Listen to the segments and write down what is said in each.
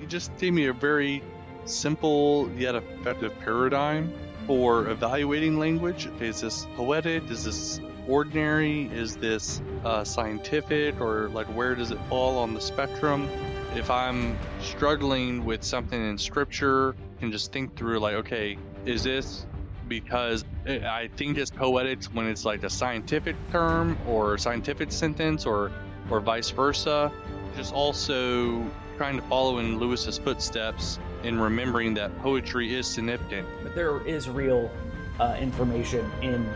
you just gave me a very simple yet effective paradigm for evaluating language. Is this poetic? Is this ordinary? Is this uh, scientific? Or like where does it fall on the spectrum? If I'm struggling with something in scripture, I can just think through like, okay, is this because I think it's poetic when it's like a scientific term or scientific sentence or or vice versa. Just also trying to follow in Lewis's footsteps in remembering that poetry is significant. But there is real uh, information in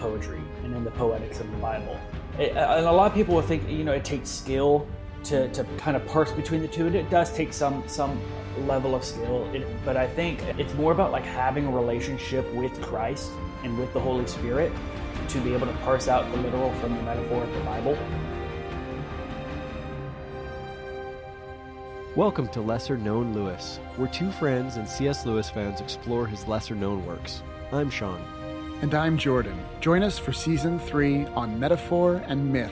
poetry and in the poetics of the Bible. It, and a lot of people will think, you know, it takes skill to, to kind of parse between the two, and it does take some some level of skill. It, but I think it's more about like having a relationship with Christ and with the Holy Spirit to be able to parse out the literal from the metaphor of the Bible. Welcome to Lesser Known Lewis, where two friends and C.S. Lewis fans explore his lesser known works. I'm Sean. And I'm Jordan. Join us for season three on metaphor and myth,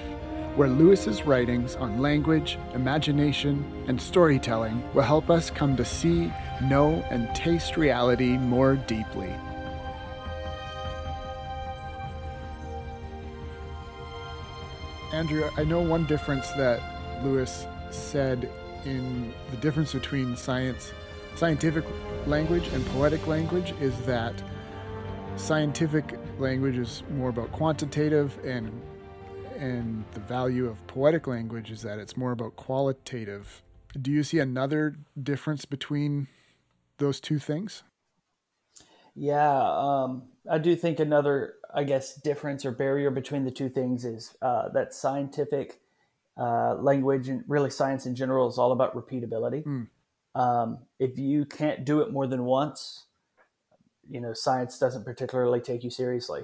where Lewis's writings on language, imagination, and storytelling will help us come to see, know, and taste reality more deeply. Andrew, I know one difference that Lewis said in the difference between science, scientific language and poetic language is that scientific language is more about quantitative and and the value of poetic language is that it's more about qualitative. Do you see another difference between those two things? Yeah, um, I do think another, I guess, difference or barrier between the two things is uh, that scientific uh, language and really science in general is all about repeatability. Mm. Um, if you can't do it more than once, you know, science doesn't particularly take you seriously,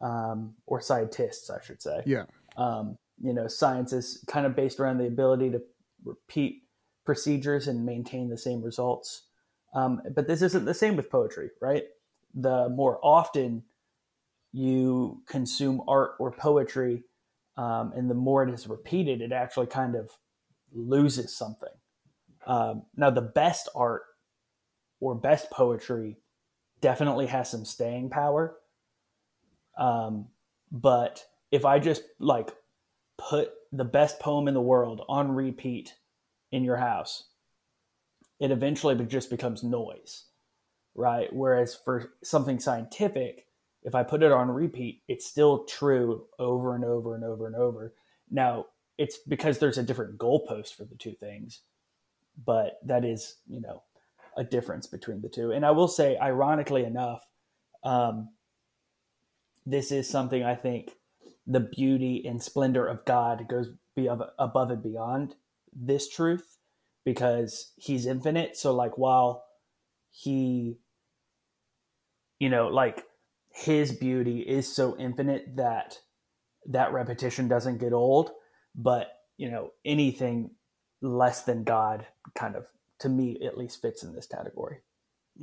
um, or scientists, I should say. Yeah. Um, you know, science is kind of based around the ability to repeat procedures and maintain the same results. Um, but this isn't the same with poetry, right? The more often you consume art or poetry, um, and the more it is repeated, it actually kind of loses something. Um, now, the best art or best poetry definitely has some staying power. Um, but if I just like put the best poem in the world on repeat in your house, it eventually just becomes noise, right? Whereas for something scientific, if I put it on repeat, it's still true over and over and over and over. Now, it's because there's a different goalpost for the two things, but that is, you know, a difference between the two. And I will say, ironically enough, um, this is something I think the beauty and splendor of God goes be above and beyond this truth because he's infinite. So, like, while he, you know, like his beauty is so infinite that that repetition doesn't get old but you know anything less than god kind of to me at least fits in this category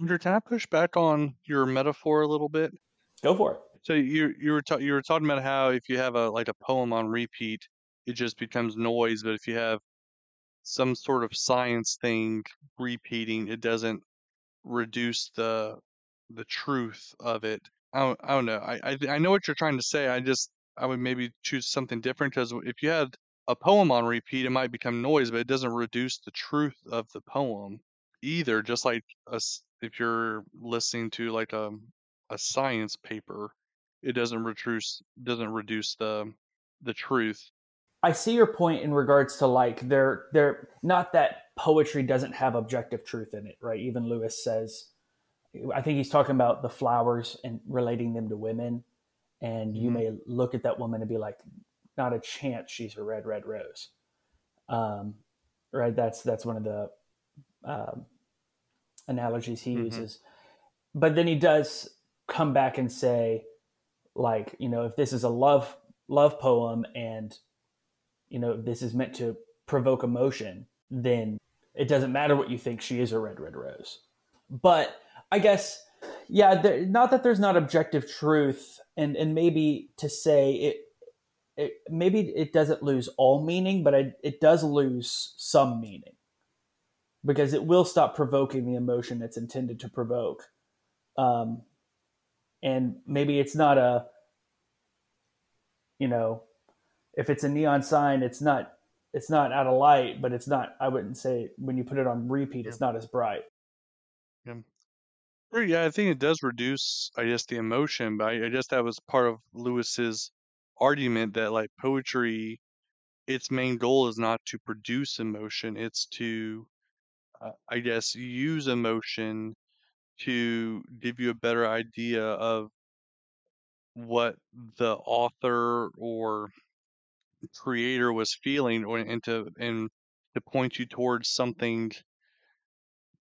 can I push back on your metaphor a little bit? Go for it. So you you were ta- you were talking about how if you have a like a poem on repeat, it just becomes noise. But if you have some sort of science thing repeating, it doesn't reduce the the truth of it. I don't, I don't know. I, I I know what you're trying to say. I just I would maybe choose something different because if you had a poem on repeat, it might become noise, but it doesn't reduce the truth of the poem either. Just like a, if you're listening to like a a science paper, it doesn't reduce doesn't reduce the the truth. I see your point in regards to like they're they're not that poetry doesn't have objective truth in it, right? Even Lewis says I think he's talking about the flowers and relating them to women. And you mm-hmm. may look at that woman and be like, not a chance she's a red, red rose. Um, right. That's, that's one of the um, analogies he mm-hmm. uses. But then he does come back and say, like, you know, if this is a love, love poem and, you know, this is meant to provoke emotion, then it doesn't matter what you think she is a red, red rose. But I guess, yeah, there, not that there's not objective truth, and and maybe to say it, it maybe it doesn't lose all meaning, but it, it does lose some meaning because it will stop provoking the emotion it's intended to provoke. Um, and maybe it's not a, you know, if it's a neon sign, it's not it's not out of light, but it's not. I wouldn't say when you put it on repeat, it's not as bright. Yeah. Yeah, I think it does reduce, I guess, the emotion, but I, I guess that was part of Lewis's argument that like poetry, its main goal is not to produce emotion; it's to, uh, I guess, use emotion to give you a better idea of what the author or creator was feeling or and to and to point you towards something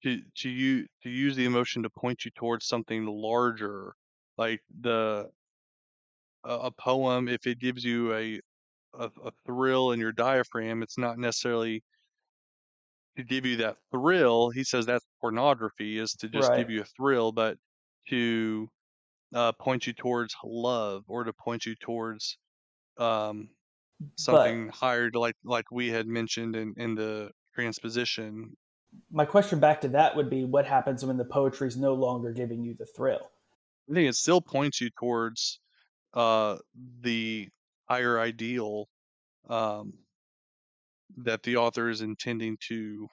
to to you to use the emotion to point you towards something larger like the a, a poem if it gives you a, a a thrill in your diaphragm it's not necessarily to give you that thrill he says that's pornography is to just Right. give you a thrill but to uh, point you towards love or to point you towards um something higher to like like we had mentioned in in the transposition My question back to that would be, what happens when the poetry is no longer giving you the thrill? i think it still points you towards uh the higher ideal um that the author is intending to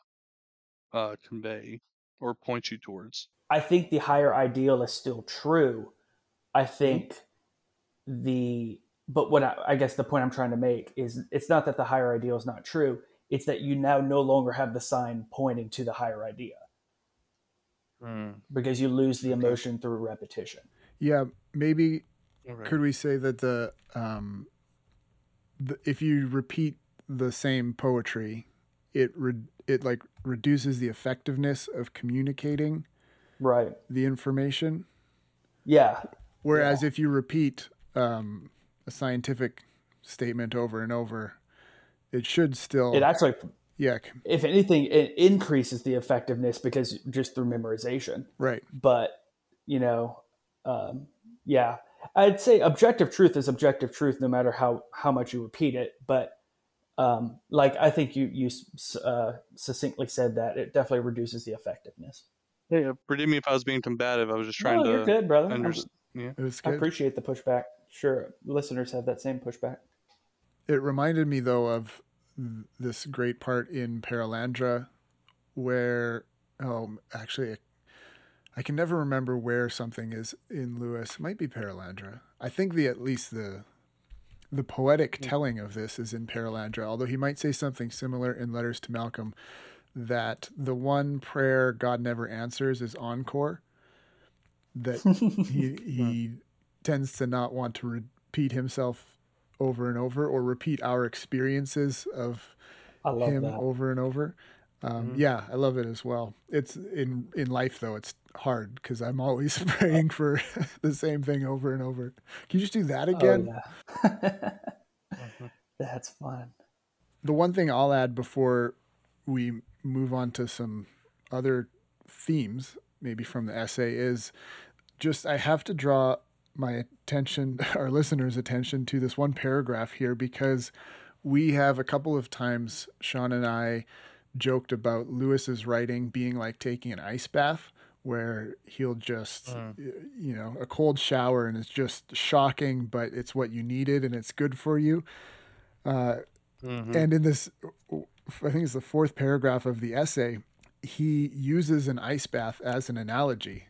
uh convey or point you towards I think the higher ideal is still true. I think the but what I, I guess the point I'm trying to make is it's not that the higher ideal is not true. It's that you now no longer have the sign pointing to the higher idea because you lose the Okay. emotion through repetition. Yeah, maybe okay. could we say that the um, the, if you repeat the same poetry, it re- it like reduces the effectiveness of communicating Right. the information. Yeah. Whereas if you repeat um, a scientific statement over and over, it should still It actually, yeah if anything, it increases the effectiveness because just through memorization. right. But you know um, yeah i'd say objective truth is objective truth no matter how how much you repeat it. But um, like i think you you uh, succinctly said that it definitely reduces the effectiveness. Hey, uh, forgive me if I was being combative. I was just trying no, you're good brother. I'm- Yeah. it was i appreciate the pushback. Sure listeners have that same pushback It reminded me though of this great part in Perelandra where oh actually I can never remember where something is in Lewis. It might be Perelandra. I think the at least the the poetic hmm. telling of this is in Perelandra, although he might say something similar in Letters to Malcolm that the one prayer God never answers is encore. That he he tends to not want to repeat himself over and over or repeat our experiences of i love him that over and over. Um, Yeah, I love it as well. It's in in life though. It's hard because I'm always praying for the same thing over and over. Can you just do that again? oh, yeah. that's fun The one thing I'll add before we move on to some other themes, maybe from the essay, is just I have to draw my attention, our listeners' attention to this one paragraph here because we have a couple of times, Sean and I joked about Lewis's writing being like taking an ice bath where he'll just y- you know a cold shower and it's just shocking but it's what you needed and it's good for you. Uh, Mhm. and in this i think it's the fourth paragraph of the essay he uses an ice bath as an analogy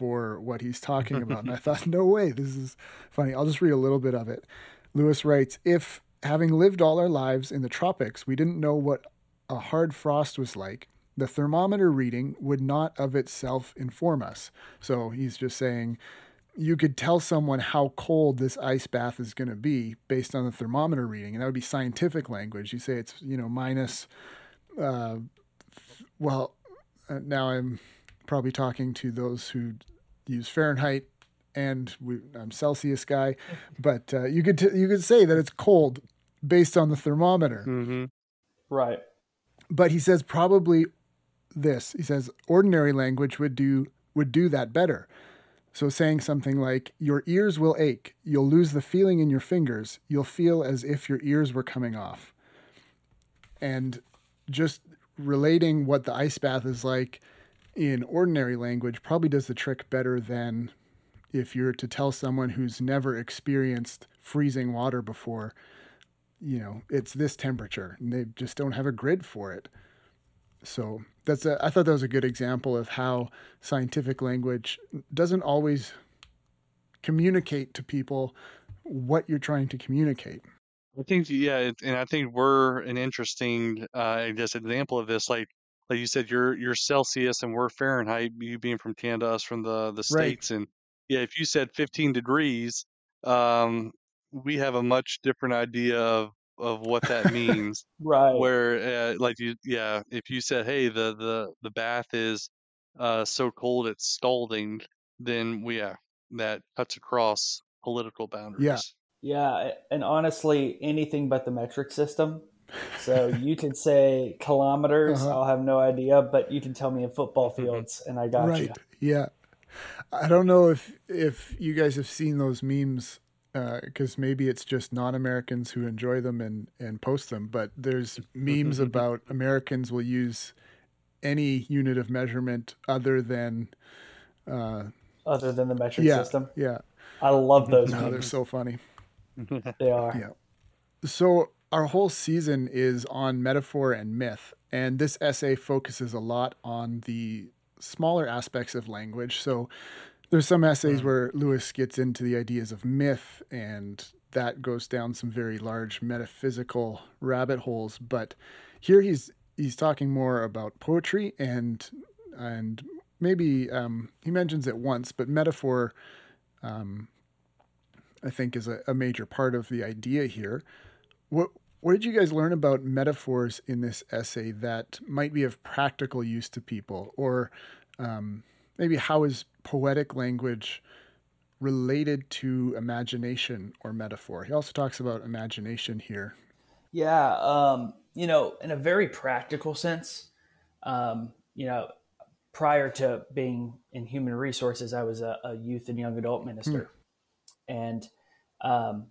for what he's talking about. And i thought no way this is funny. I'll just read a little bit of it. Lewis writes if having lived all our lives in the tropics we didn't know what a hard frost was like the thermometer reading would not of itself inform us. So he's just saying you could tell someone how cold this ice bath is going to be based on the thermometer reading. And that would be scientific language. You say it's you know minus uh, well uh, now i'm probably talking to those who use fahrenheit and we, i'm celsius guy but uh, you could t- you could say that it's cold based on the thermometer. Mhm. right. But he says probably this he says ordinary language would do would do that better. So saying something like your ears will ache. You'll lose the feeling in your fingers. You'll feel as if your ears were coming off. And just relating what the ice bath is like in ordinary language probably does the trick better than if you're to tell someone who's never experienced freezing water before, you know, it's this temperature and they just don't have a grid for it. So that's a, I thought that was a good example of how scientific language doesn't always communicate to people what you're trying to communicate. I think yeah, and I think we're an interesting, uh, I guess, example of this. Like, like you said, you're you're Celsius and we're Fahrenheit. You being from Canada, us from the the Right. states, and yeah, if you said 15 degrees, um, we have a much different idea of of what that means. Right. Where, uh, like you, yeah, if you said, hey, the the the bath is uh so cold it's scalding, then we yeah, that cuts across political boundaries. Yeah. Yeah, and honestly, anything but the metric system. So you could say kilometers, Uh-huh. I'll have no idea, but you can tell me in football fields, and I got right. you. Yeah. I don't know if if you guys have seen those memes because maybe it's just non-Americans who enjoy them and and post them. But there's memes about Americans will use any unit of measurement other than uh, Other than the metric yeah system, yeah. I love those. No, they're so funny. They are. Yeah. So our whole season is on metaphor and myth, and this essay focuses a lot on the smaller aspects of language. So there's some essays where Lewis gets into the ideas of myth, and that goes down some very large metaphysical rabbit holes. But here he's he's talking more about poetry and and maybe um, he mentions it once, but metaphor. Um, I think is a, a major part of the idea here. What what did you guys learn about metaphors in this essay that might be of practical use to people, or um, maybe how is poetic language related to imagination or metaphor? He also talks about imagination here. Yeah, um, you know, in a very practical sense, um, you know, prior to being in human resources, I was a, a youth and young adult minister, and um,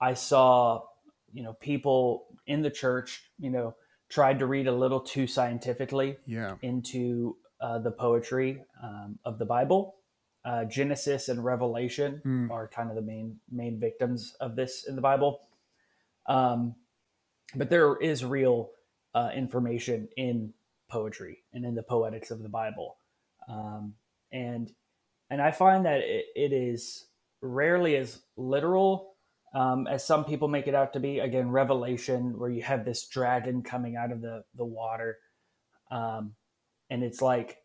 I saw, you know, people in the church, you know, tried to read a little too scientifically Yeah, into uh, the poetry um, of the Bible. Uh, Genesis and Revelation Hmm. are kind of the main main victims of this in the Bible. Um, but there is real uh, information in poetry and in the poetics of the Bible, um, and and I find that it, it is rarely as literal um, as some people make it out to be. Again, Revelation, where you have this dragon coming out of the the water, um, and it's like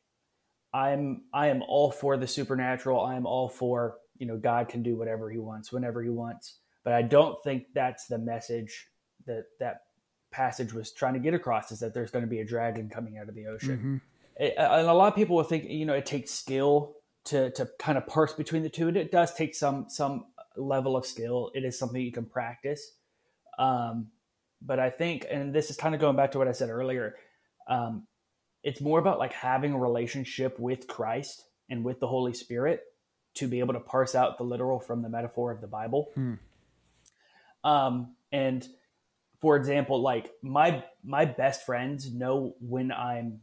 I'm I am all for the supernatural. I am all for you know God can do whatever He wants whenever He wants. But I don't think that's the message that that passage was trying to get across. Is that there's going to be a dragon coming out of the ocean, Mhm. It- and a lot of people will think you know it takes skill to to kind of parse between the two, and it does take some some level of skill. It is something you can practice. Um, but I think, and this is kind of going back to what I said earlier. Um, it's more about like having a relationship with Christ and with the Holy Spirit to be able to parse out the literal from the metaphor of the Bible. Hmm. Um, and for example, like my my best friends know when I'm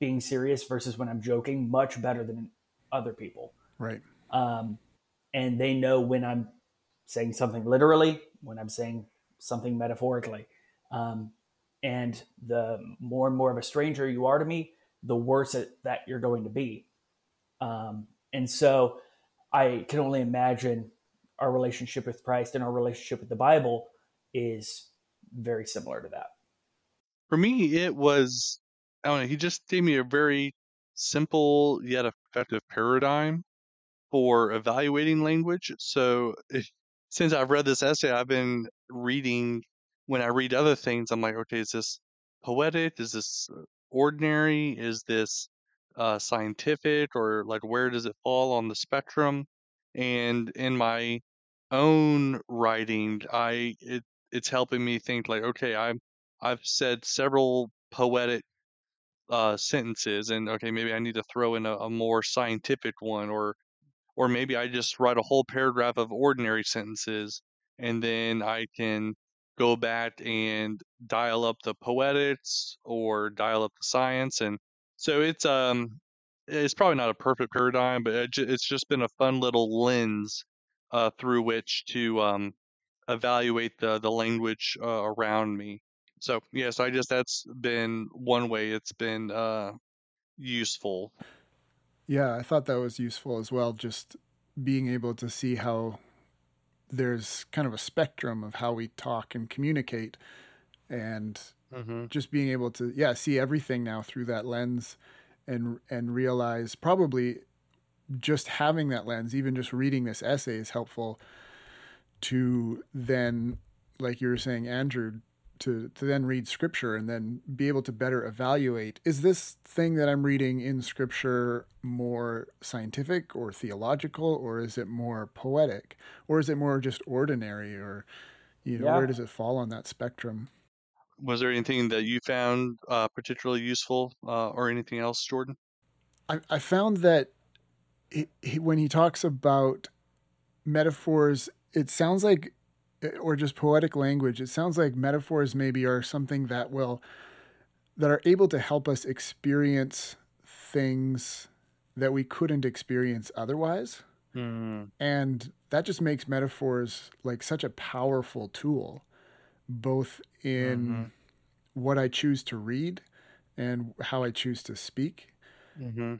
being serious versus when I'm joking much better than other people. right. Um, and they know when I'm saying something literally, when I'm saying something metaphorically. Um, and the more and more of a stranger you are to me, the worse it, that you're going to be. Um, and so I can only imagine our relationship with Christ and our relationship with the Bible is very similar to that. For me, it was I don't know. He just gave me a very simple yet effective paradigm for evaluating language. So if, since I've read this essay, I've been reading. When I read other things, I'm like, okay, is this poetic? Is this uh, ordinary? Is this uh, scientific? Or like, where does it fall on the spectrum? And in my own writing, I it it's helping me think like, okay, I'm I've said several poetic uh, sentences, and okay, maybe I need to throw in a, a more scientific one, or or maybe I just write a whole paragraph of ordinary sentences, and then I can go back and dial up the poetics or dial up the science and so it's um it's probably not a perfect paradigm but it's just been a fun little lens uh, through which to um, evaluate the the language uh, around me. So yes i just that's been one way it's been uh, useful Yeah, I thought that was useful as well, just being able to see how there's kind of a spectrum of how we talk and communicate and mm-hmm. just being able to yeah, see everything now through that lens and and realize probably just having that lens, even just reading this essay is helpful to then like you were saying Andrew to to then read scripture and then be able to better evaluate is this thing that I'm reading in scripture more scientific or theological or is it more poetic? Or is it more just ordinary or you know Yeah. where does it fall on that spectrum? Was there anything that you found uh, particularly useful uh, or anything else jordan? I, I found that he, he, when he talks about metaphors, it sounds like, or just poetic language, it sounds like metaphors maybe are something that will, that are able to help us experience things that we couldn't experience otherwise. mm And that just makes metaphors like such a powerful tool, both in Mhm. what I choose to read and how I choose to speak hmm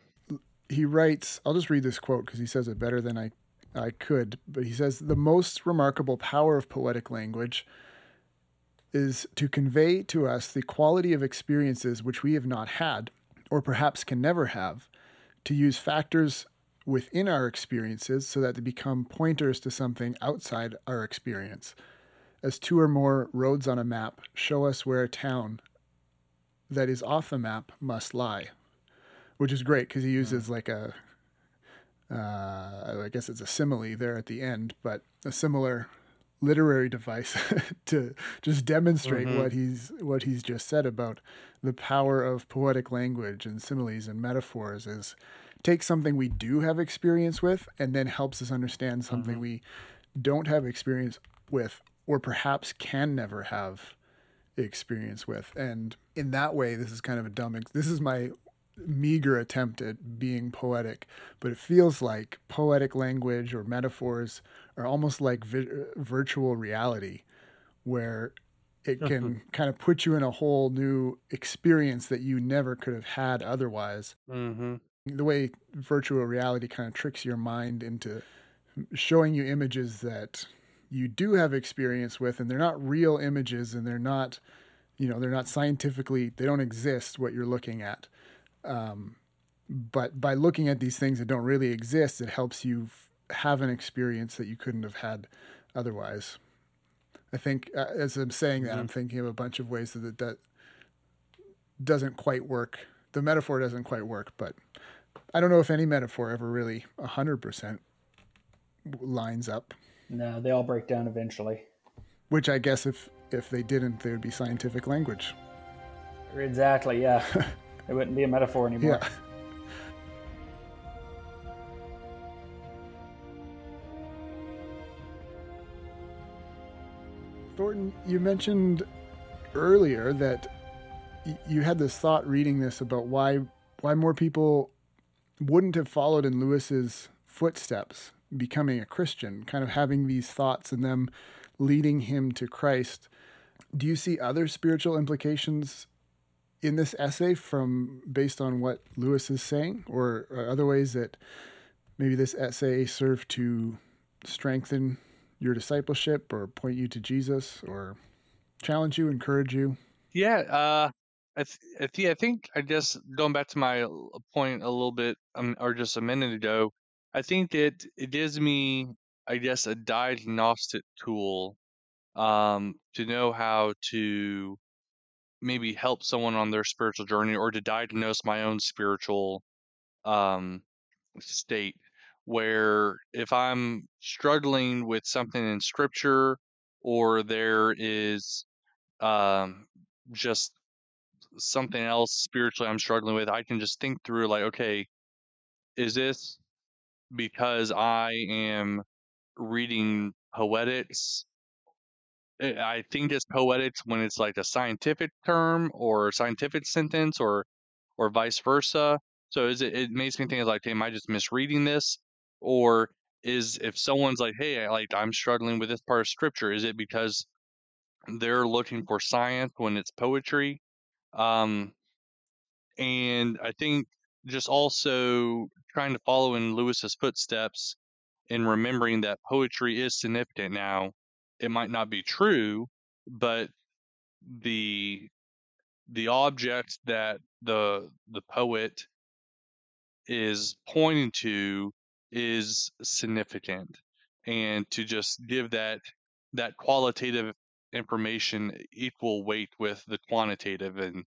he writes i'll just read this quote because he says it better than i i could but he says the most remarkable power of poetic language is to convey to us the quality of experiences which we have not had or perhaps can never have to use factors within our experiences so that they become pointers to something outside our experience. As two or more roads on a map show us where a town that is off the map must lie which is great because he uses hmm. like a, uh, I guess it's a simile there at the end, but a similar literary device to just demonstrate Mhm. what he's what he's just said about the power of poetic language and similes and metaphors is take something we do have experience with and then helps us understand something Mhm. we don't have experience with or perhaps can never have experience with and in that way this is kind of a dumb ex- this is my meager attempt at being poetic but it feels like poetic language or metaphors are almost like vi- virtual reality where it can kind of put you in a whole new experience that you never could have had otherwise. Hmm the way virtual reality kind of tricks your mind into showing you images that you do have experience with and they're not real images and they're not you know they're not scientifically they don't exist what you're looking at um, but by looking at these things that don't really exist it helps you f- have an experience that you couldn't have had otherwise i think uh, as i'm saying that i'm thinking of a bunch of ways that that doesn't quite work the metaphor doesn't quite work but i don't know if any metaphor ever really 100% lines up No, they all break down eventually. which i guess if if they didn't they would be scientific language Exactly. Yeah. it wouldn't be a metaphor anymore. yeah Thornton, you mentioned earlier that y- you had this thought reading this about why why more people wouldn't have followed in Lewis's footsteps, becoming a Christian, kind of having these thoughts and them leading him to Christ. Do you see other spiritual implications in this essay from based on what Lewis is saying, or, or other ways that maybe this essay served to strengthen your discipleship or point you to Jesus or challenge you, encourage you? Yeah, uh, I, th- I, th- I think I guess going back to my point a little bit, um, or just a minute ago, I think that it gives me, I guess, a diagnostic tool um, to know how to maybe help someone on their spiritual journey or to diagnose my own spiritual um, state. Where if I'm struggling with something in scripture or there is um, just something else spiritually I'm struggling with, I can just think through like, okay, is this because I am reading poetics I think it's poetic when it's like a scientific term or scientific sentence or or vice versa. So is it it makes me think like, hey, am I just misreading this? Or is if someone's like, hey, like I'm struggling with this part of scripture, is it because they're looking for science when it's poetry? Um, and I think just also trying to follow in Lewis's footsteps and remembering that poetry is significant now. It might not be true, but the the object that the the poet is pointing to is significant and to just give that that qualitative information equal weight with the quantitative and,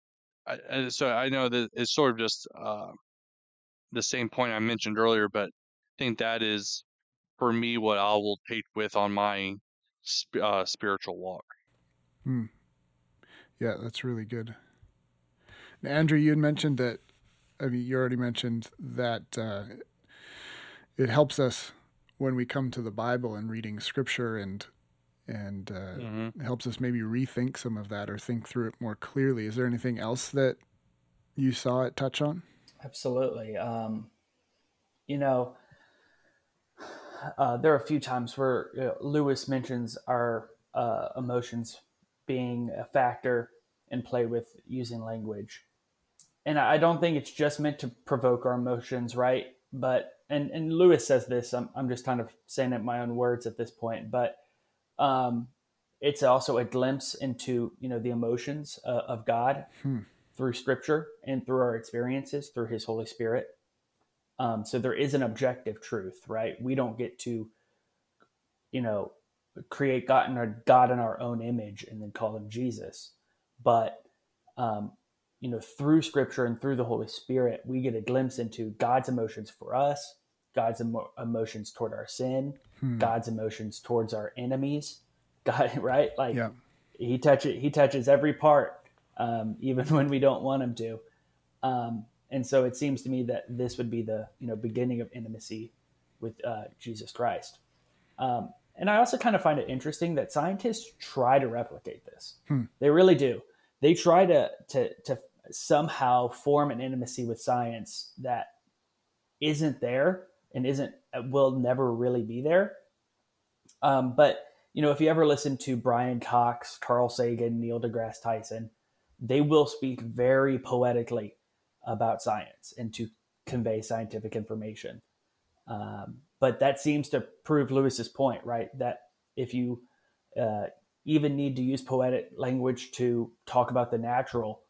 I, and so I know that it's sort of just uh, the same point I mentioned earlier, but I think that is for me what I will take with on my uh, spiritual walk. Hmm. Yeah, that's really good. Now, Andrew, you had mentioned that. I mean, you already mentioned that uh, it helps us when we come to the Bible and reading Scripture, and and uh, mm-hmm. helps us maybe rethink some of that or think through it more clearly. Is there anything else that you saw it touch on? Absolutely. Um, you know, uh, there are a few times where you know, Lewis mentions our uh, emotions being a factor in play with using language. And I don't think it's just meant to provoke our emotions, right? But and and Lewis says this. I'm I'm just kind of saying it in my own words at this point, but um, it's also a glimpse into you know the emotions uh, of God hmm. through Scripture and through our experiences through His Holy Spirit. Um, so there is an objective truth, right? We don't get to, you know, create God in our God in our own image and then call him Jesus, but um, you know, through Scripture and through the Holy Spirit, we get a glimpse into God's emotions for us, God's emo- emotions toward our sin, hmm. God's emotions towards our enemies. God, right? Like yeah. he touches he touches every part, um, even when we don't want him to. Um, and so it seems to me that this would be the you know beginning of intimacy with uh, Jesus Christ. Um, and I also kind of find it interesting that scientists try to replicate this. Hmm. They really do. They try to to to somehow form an intimacy with science that isn't there and isn't will never really be there. Um, but you know, if you ever listen to Brian Cox, Carl Sagan, Neil deGrasse Tyson, they will speak very poetically about science and to convey scientific information. Um, but that seems to prove Lewis's point, right? That if you uh, even need to use poetic language to talk about the natural,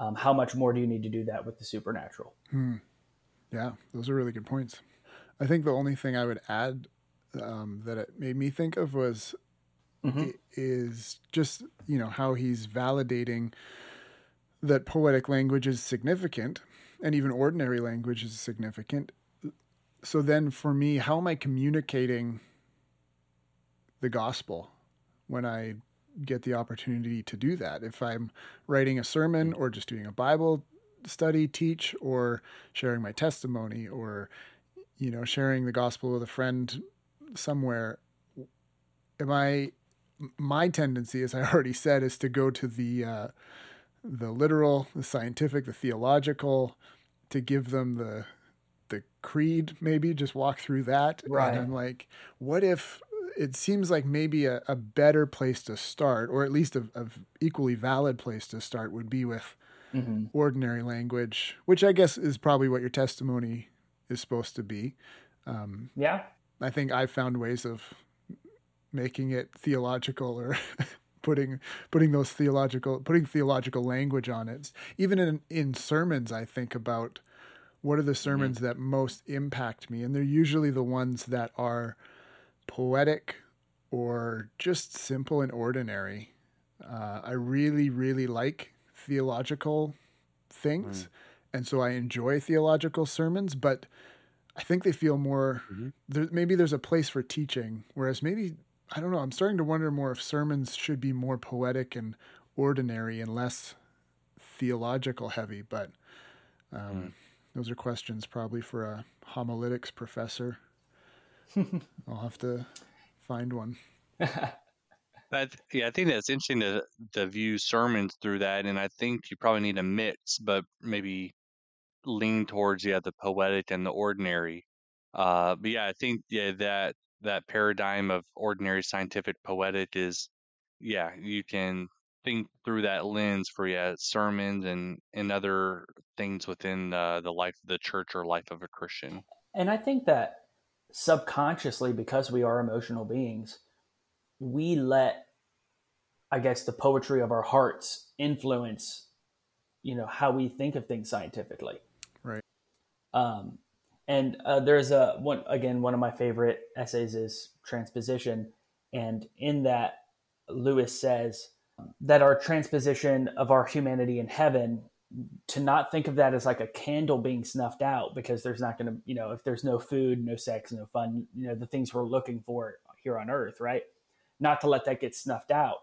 um, how much more do you need to do that with the supernatural? Hmm. Yeah, those are really good points. I think the only thing I would add um, that it made me think of was mm-hmm. is just you know how he's validating that poetic language is significant and even ordinary language is significant. So then for me, how am I communicating the gospel when I get the opportunity to do that? If I'm writing a sermon or just doing a Bible study, teach, or sharing my testimony, or you know, sharing the gospel with a friend somewhere, am I? My tendency, as I already said, is to go to the uh, the literal, the scientific, the theological, to give them the the creed, maybe just walk through that. Right. And I'm like, what if it seems like maybe a, a better place to start, or at least a, a equally valid place to start, would be with mm-hmm. ordinary language, which I guess is probably what your testimony is supposed to be. Um, yeah. I think I've found ways of making it theological or putting putting those theological putting theological language on it. Even in in sermons, I think about what are the sermons mm-hmm. that most impact me, and they're usually the ones that are poetic or just simple and ordinary. Uh, I really, really like theological things, mm. and so I enjoy theological sermons, but. I think they feel more. Mm-hmm. There, maybe there's a place for teaching, whereas maybe I don't know. I'm starting to wonder more if sermons should be more poetic and ordinary and less theological heavy. But um, mm. those are questions probably for a homiletics professor. I'll have to find one. That yeah, I think that's interesting to to view sermons through that, and I think you probably need a mix, but maybe lean towards yeah the poetic and the ordinary. Uh, but yeah, I think yeah that that paradigm of ordinary scientific poetic is yeah you can think through that lens for yeah sermons and and other things within uh, the life of the church or life of a Christian. And I think that subconsciously, because we are emotional beings, we let, I guess, the poetry of our hearts influence, you know, how we think of things scientifically. Right. Um, and uh, there's a one again. One of my favorite essays is transposition, and in that, Lewis says that our transposition of our humanity in heaven to not think of that as like a candle being snuffed out because there's not going to you know if there's no food no sex no fun you know the things we're looking for here on earth right not to let that get snuffed out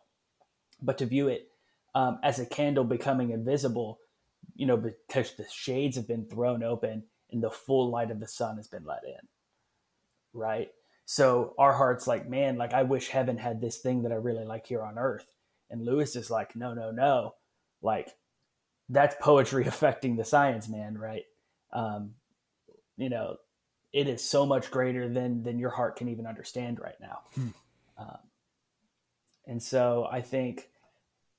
but to view it um, as a candle becoming invisible you know because the shades have been thrown open and the full light of the sun has been let in right so our hearts like man like i wish heaven had this thing that i really like here on earth and lewis is like no no no like that's poetry affecting the science, man, right? Um, you know, it is so much greater than than your heart can even understand right now. Hmm. Um, and so I think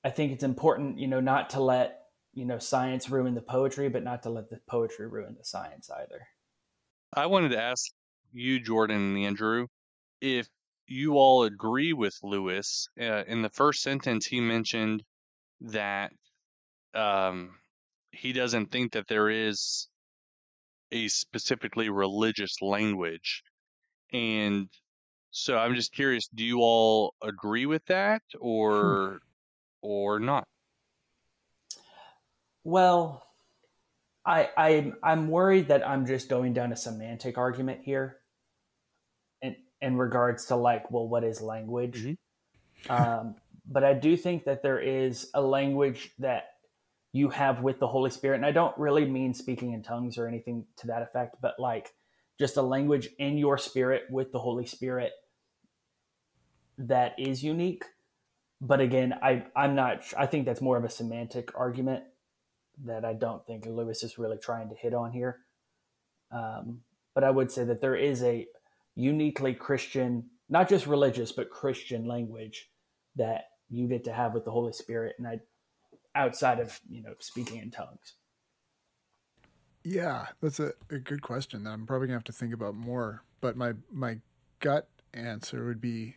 I think it's important, you know, not to let you know science ruin the poetry, but not to let the poetry ruin the science either. I wanted to ask you, Jordan and Andrew, if you all agree with Lewis. Uh, in the first sentence, he mentioned that um, he doesn't think that there is a specifically religious language. And so I'm just curious, do you all agree with that or or not? Well, I I I'm worried that I'm just going down a semantic argument here in in regards to like, well, what is language? Mm-hmm. um, but I do think that there is a language that you have with the Holy Spirit. And I don't really mean speaking in tongues or anything to that effect, but like just a language in your spirit with the Holy Spirit that is unique. But again, I, I'm not, I think that's more of a semantic argument that I don't think Lewis is really trying to hit on here. Um, but I would say that there is a uniquely Christian, not just religious, but Christian language that you get to have with the Holy Spirit. And I, outside of you know speaking in tongues? Yeah, that's a, a good question that I'm probably gonna have to think about more. But my my gut answer would be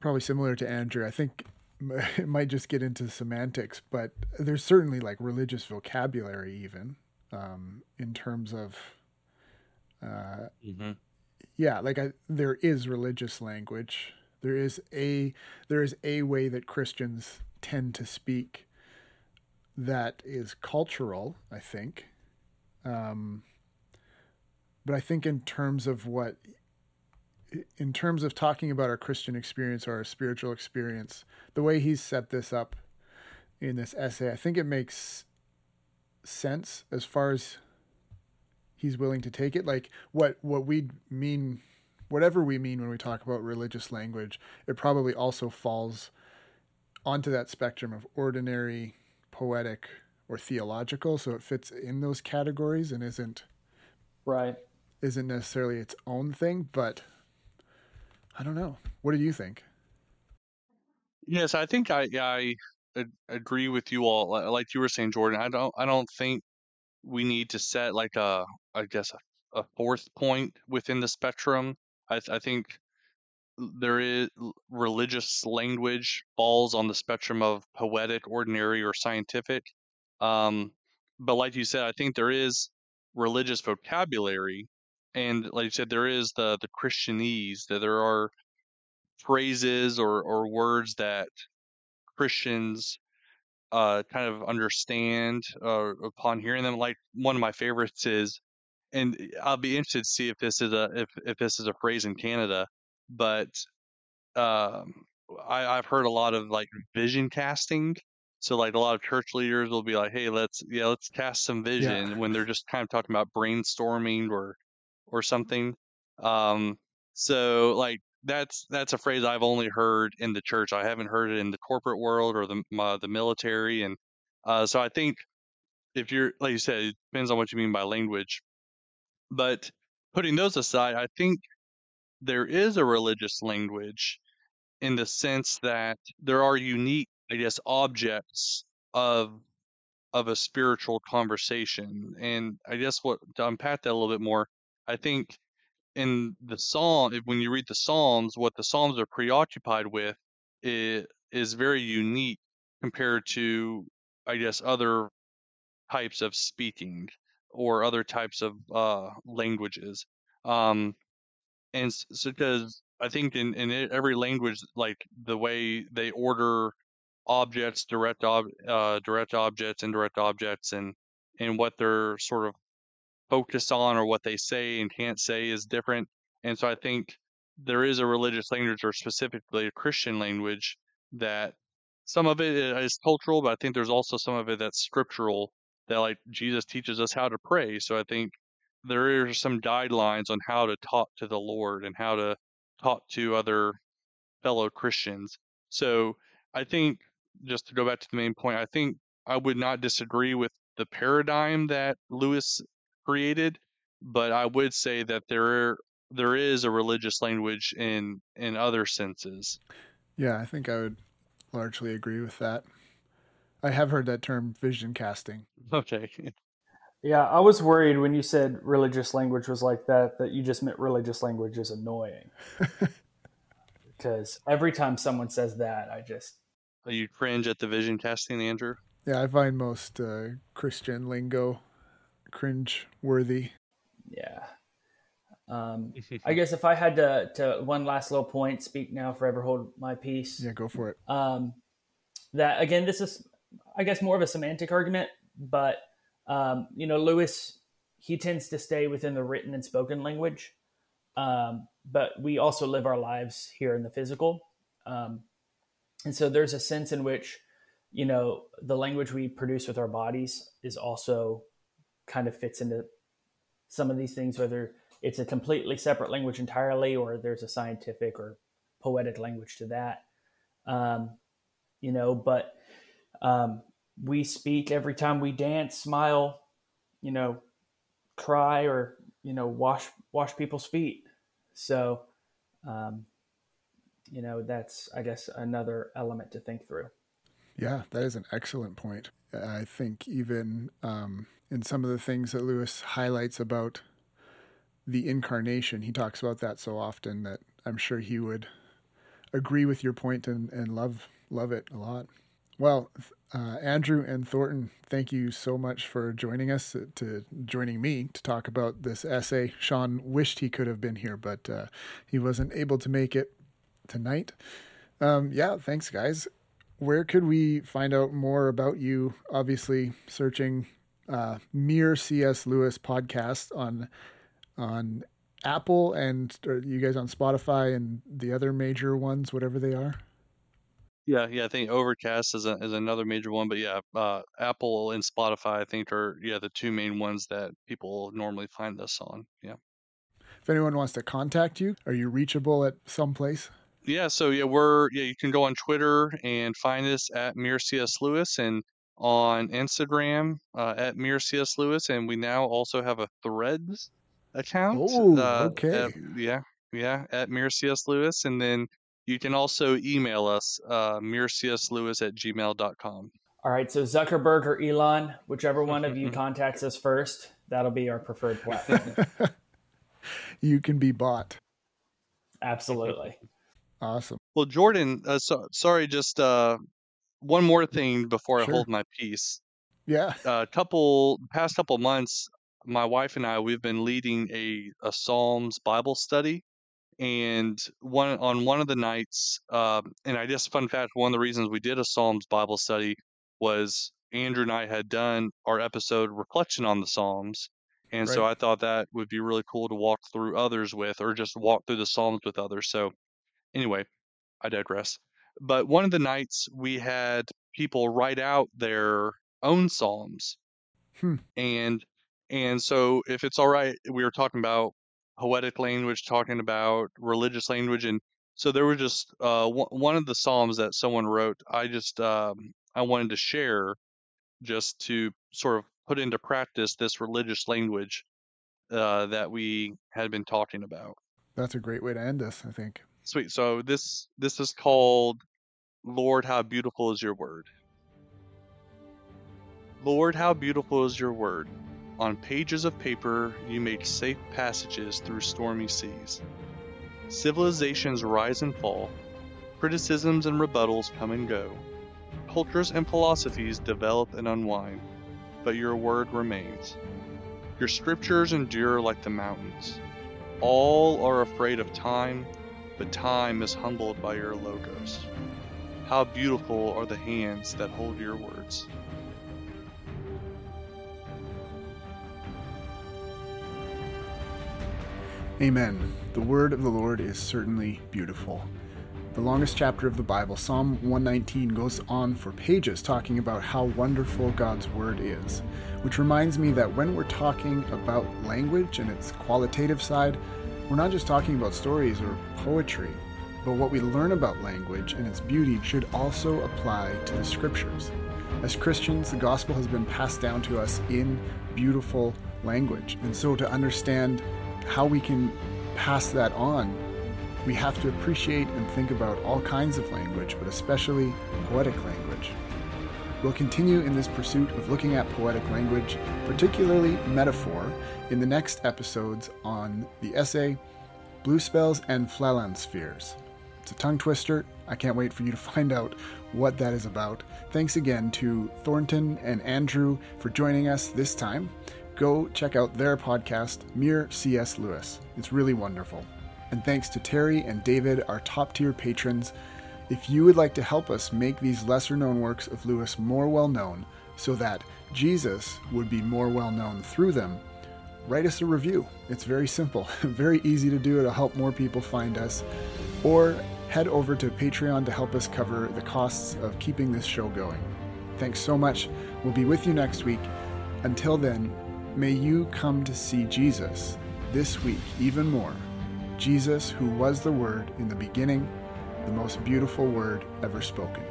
probably similar to Andrew. I think it might just get into semantics, but there's certainly like religious vocabulary even um, in terms of uh, mm-hmm. yeah, like I, there is religious language. There is a there is a way that Christians tend to speak that is cultural, I think. Um, but I think in terms of what, in terms of talking about our Christian experience or our spiritual experience, the way he's set this up in this essay, I think it makes sense as far as he's willing to take it. Like what what we mean, whatever we mean when we talk about religious language, it probably also falls onto that spectrum of ordinary, poetic, or theological. So it fits in those categories and isn't right. Isn't necessarily its own thing, but I don't know. What do you think? Yes, I think I I agree with you all. Like you were saying, Jordan, I don't I don't think we need to set like a I guess a, a fourth point within the spectrum. I I think there is religious language falls on the spectrum of poetic, ordinary, or scientific. Um, but like you said, I think there is religious vocabulary, and like you said, there is the the Christianese. That there are phrases or or words that Christians uh, kind of understand uh, upon hearing them. Like one of my favorites is, and I'll be interested to see if this is a if if this is a phrase in Canada but um, I, I've heard a lot of like vision casting. So like a lot of church leaders will be like, "Hey, let's yeah, let's cast some vision," yeah. when they're just kind of talking about brainstorming or or something. Um, so like that's that's a phrase I've only heard in the church. I haven't heard it in the corporate world or the uh, the military, and uh, so I think if you're like you said, it depends on what you mean by language. But putting those aside, I think there is a religious language in the sense that there are unique, I guess, objects of of a spiritual conversation. And I guess what to unpack that a little bit more, I think in the psalm, when you read the Psalms, what the Psalms are preoccupied with is, is very unique compared to, I guess, other types of speaking or other types of uh, languages. Um, and so, because I think in, in every language, like the way they order objects, direct ob, uh, direct objects, indirect objects, and and what they're sort of focused on or what they say and can't say is different. And so I think there is a religious language or specifically a Christian language that some of it uh, is cultural, but I think there's also some of it that's scriptural that like Jesus teaches us how to pray. So I think there are some guidelines on how to talk to the Lord and how to talk to other fellow Christians. So I think just to go back to the main point, I think I would not disagree with the paradigm that Lewis created, but I would say that there there is a religious language in in other senses. Yeah, I think I would largely agree with that. I have heard that term vision casting. Okay. Yeah, I was worried when you said religious language was like that, that you just meant religious language is annoying. because every time someone says that, I just. Are you cringe at the vision casting, Andrew? Yeah, I find most uh, Christian lingo cringe worthy. Yeah. Um, I guess if I had to, to one last little point, speak now, forever hold my peace. Yeah, go for it. Um, that again, this is, I guess, more of a semantic argument, but um, you know, Lewis, he tends to stay within the written and spoken language. Um, but we also live our lives here in the physical. Um, and so there's a sense in which, you know, the language we produce with our bodies is also kind of fits into some of these things, whether it's a completely separate language entirely or there's a scientific or poetic language to that. Um, you know, but um, we speak every time we dance, smile, you know, cry or you know wash wash people's feet. So, um, you know, that's I guess another element to think through. Yeah, that is an excellent point. I think even um, in some of the things that Lewis highlights about the incarnation, he talks about that so often that I'm sure he would agree with your point and, and love love it a lot. Well, uh, Andrew and Thornton, thank you so much for joining us, uh, to joining me to talk about this essay. Sean wished he could have been here, but uh, he wasn't able to make it tonight. Um, yeah, thanks, guys. Where could we find out more about you? Obviously, searching uh, Mere C.S. Lewis podcast on on Apple and you guys on Spotify and the other major ones, whatever they are. Yeah, yeah, I think Overcast is a, is another major one, but yeah, uh, Apple and Spotify I think are yeah the two main ones that people normally find this on. Yeah. If anyone wants to contact you, are you reachable at some place? Yeah, so yeah, we're yeah you can go on Twitter and find us at Mere CS Lewis and on Instagram uh, at Mere CS Lewis, and we now also have a Threads account. Oh, uh, okay. At, yeah, yeah, at Mere CS Lewis, and then you can also email us, uh, merecslewis at gmail.com. All right. So Zuckerberg or Elon, whichever one of you contacts us first, that'll be our preferred platform. you can be bought. Absolutely. Awesome. Well, Jordan, uh, so, sorry, just uh, one more thing before Sure. I hold my peace. Yeah. A couple past couple months, my wife and I we've been leading a, a Psalms Bible study, and one on one of the nights, um, and I guess fun fact, one of the reasons we did a Psalms Bible study was Andrew and I had done our episode reflection on the Psalms, and so I thought that would be really cool to walk through others with, or just walk through the Psalms with others. So anyway, I digress. But one of the nights we had people write out their own psalms, Hmm. and and so if it's all right, we were talking about poetic language, talking about religious language, and So there was just uh, one one of the psalms that someone wrote. I just um, I wanted to share just to sort of put into practice this religious language uh, that we had been talking about. That's a great way to end this, I think. Sweet. So this this is called Lord, how beautiful is your word. Lord, how beautiful is your word. On pages of paper, you make safe passages through stormy seas. Civilizations rise and fall, criticisms and rebuttals come and go, cultures and philosophies develop and unwind, but your word remains. Your scriptures endure like the mountains. All are afraid of time, but time is humbled by your logos. How beautiful are the hands that hold your words. Amen. The word of the Lord is certainly beautiful. The longest chapter of the Bible, Psalm 119, goes on for pages talking about how wonderful God's word is, which reminds me that when we're talking about language and its qualitative side, we're not just talking about stories or poetry, but what we learn about language and its beauty should also apply to the scriptures. As Christians, the gospel has been passed down to us in beautiful language, and so to understand how we can pass that on, we have to appreciate and think about all kinds of language, but especially poetic language. We'll continue in this pursuit of looking at poetic language, particularly metaphor, in the next episodes on the essay Bluspels and Flalansferes. It's a tongue twister. I can't wait for you to find out what that is about. Thanks again to Thornton and Andrew for joining us this time go check out their podcast, Mere C.S. Lewis. It's really wonderful. And thanks to Terry and David, our top tier patrons. If you would like to help us make these lesser known works of Lewis more well known, so that Jesus would be more well known through them, write us a review. It's very simple, very easy to do. It'll help more people find us. Or head over to Patreon to help us cover the costs of keeping this show going. Thanks so much. We'll be with you next week. Until then, May you come to see Jesus this week even more. Jesus, who was the Word in the beginning, the most beautiful word ever spoken.